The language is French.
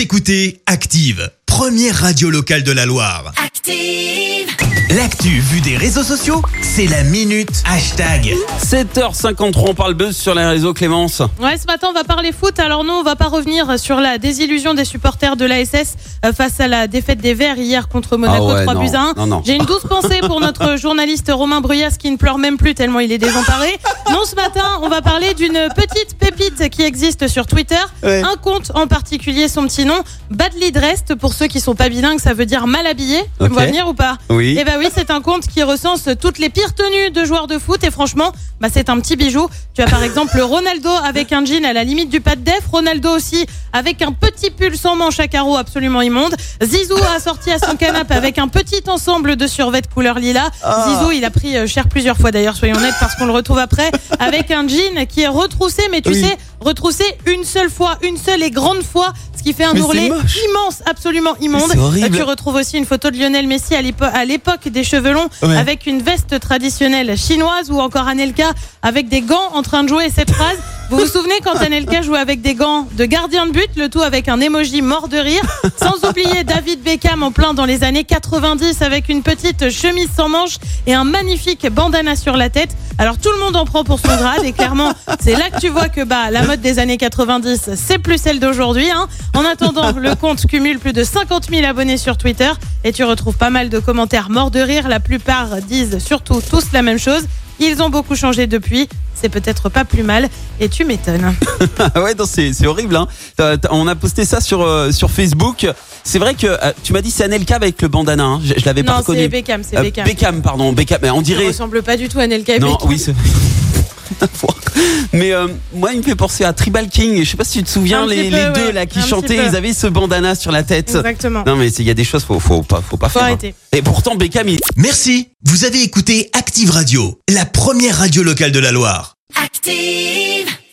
Vous écoutez Active, première radio locale de la Loire. Active. L'actu vue des réseaux sociaux, c'est la minute hashtag. 7h53, on parle buzz sur les réseaux Clémence. Ouais, ce matin, on va parler foot. Alors non, on va pas revenir sur la désillusion des supporters de l'ASS euh, face à la défaite des Verts hier contre Monaco Ah ouais, 3 non, buts à 1. non, non. J'ai une douce pensée pour notre journaliste Romain Bruyas qui ne pleure même plus tellement il est désemparé. Non, ce matin, on va parler d'une petite pépite qui existe sur Twitter. Ouais. Un compte en particulier, son petit nom, Badly Dressed. Pour ceux qui sont pas bilingues, ça veut dire mal habillé. Tu me Ok. vois venir ou pas Oui. Eh bah oui, c'est un compte qui recense toutes les pires tenues de joueurs de foot et franchement, bah c'est un petit bijou. Tu as par exemple Ronaldo avec un jean à la limite du pas de def, Ronaldo aussi avec un petit pull sans manche à carreaux absolument immonde. Zizou a sorti à son canapé avec un petit ensemble de survêt couleur lilas. Zizou, il a pris euh, cher plusieurs fois d'ailleurs, soyons honnêtes parce qu'on le retrouve après avec un jean qui est retroussé mais tu Oui. sais, retroussé une seule fois, une seule et grande fois, ce qui fait un Mais c'est ourlet moche. immense, absolument immonde. C'est horrible. Tu retrouves aussi une photo de Lionel Messi à l'épo- à l'époque des cheveux longs Ouais. avec une veste traditionnelle chinoise ou encore Anelka avec des gants en train de jouer cette phrase. Vous vous souvenez quand Anelka jouait avec des gants de gardien de but, le tout avec un emoji mort de rire, sans oublier David Beckham en plein dans les années 90 avec une petite chemise sans manches et un magnifique bandana sur la tête. Alors tout le monde en prend pour son grade et clairement c'est là que tu vois que bah la mode des années 90 c'est plus celle d'aujourd'hui. Hein. En attendant, le compte cumule plus de 50 000 abonnés sur Twitter et tu retrouves pas mal de commentaires morts de rire. La plupart disent surtout tous la même chose. Ils ont beaucoup changé depuis. C'est peut-être pas plus mal. Et tu m'étonnes. Ah ouais, non, c'est c'est horrible. Hein. T'as- t'as- on a posté ça sur, euh, sur Facebook. C'est vrai que euh, tu m'as dit c'est Anelka avec le bandana. Hein. Je, je l'avais pas Non, reconnu. c'est Beckham, c'est Euh, Beckham. Pardon. Beckham. Mais on Il dirait. ressemble pas du tout à Nelka et Non, oui, c'est. Rien à voir. Mais euh, moi, il me fait penser à Tribal King. Je sais pas si tu te souviens, les, petit peu, les ouais. deux là qui chantaient, ils avaient ce bandana sur la tête. Exactement. Non, mais il y a des choses, faut, faut pas, faut pas Faut faire. hein. Et pourtant, Beckham, il, Merci, vous avez écouté Active Radio, la première radio locale de la Loire. Active.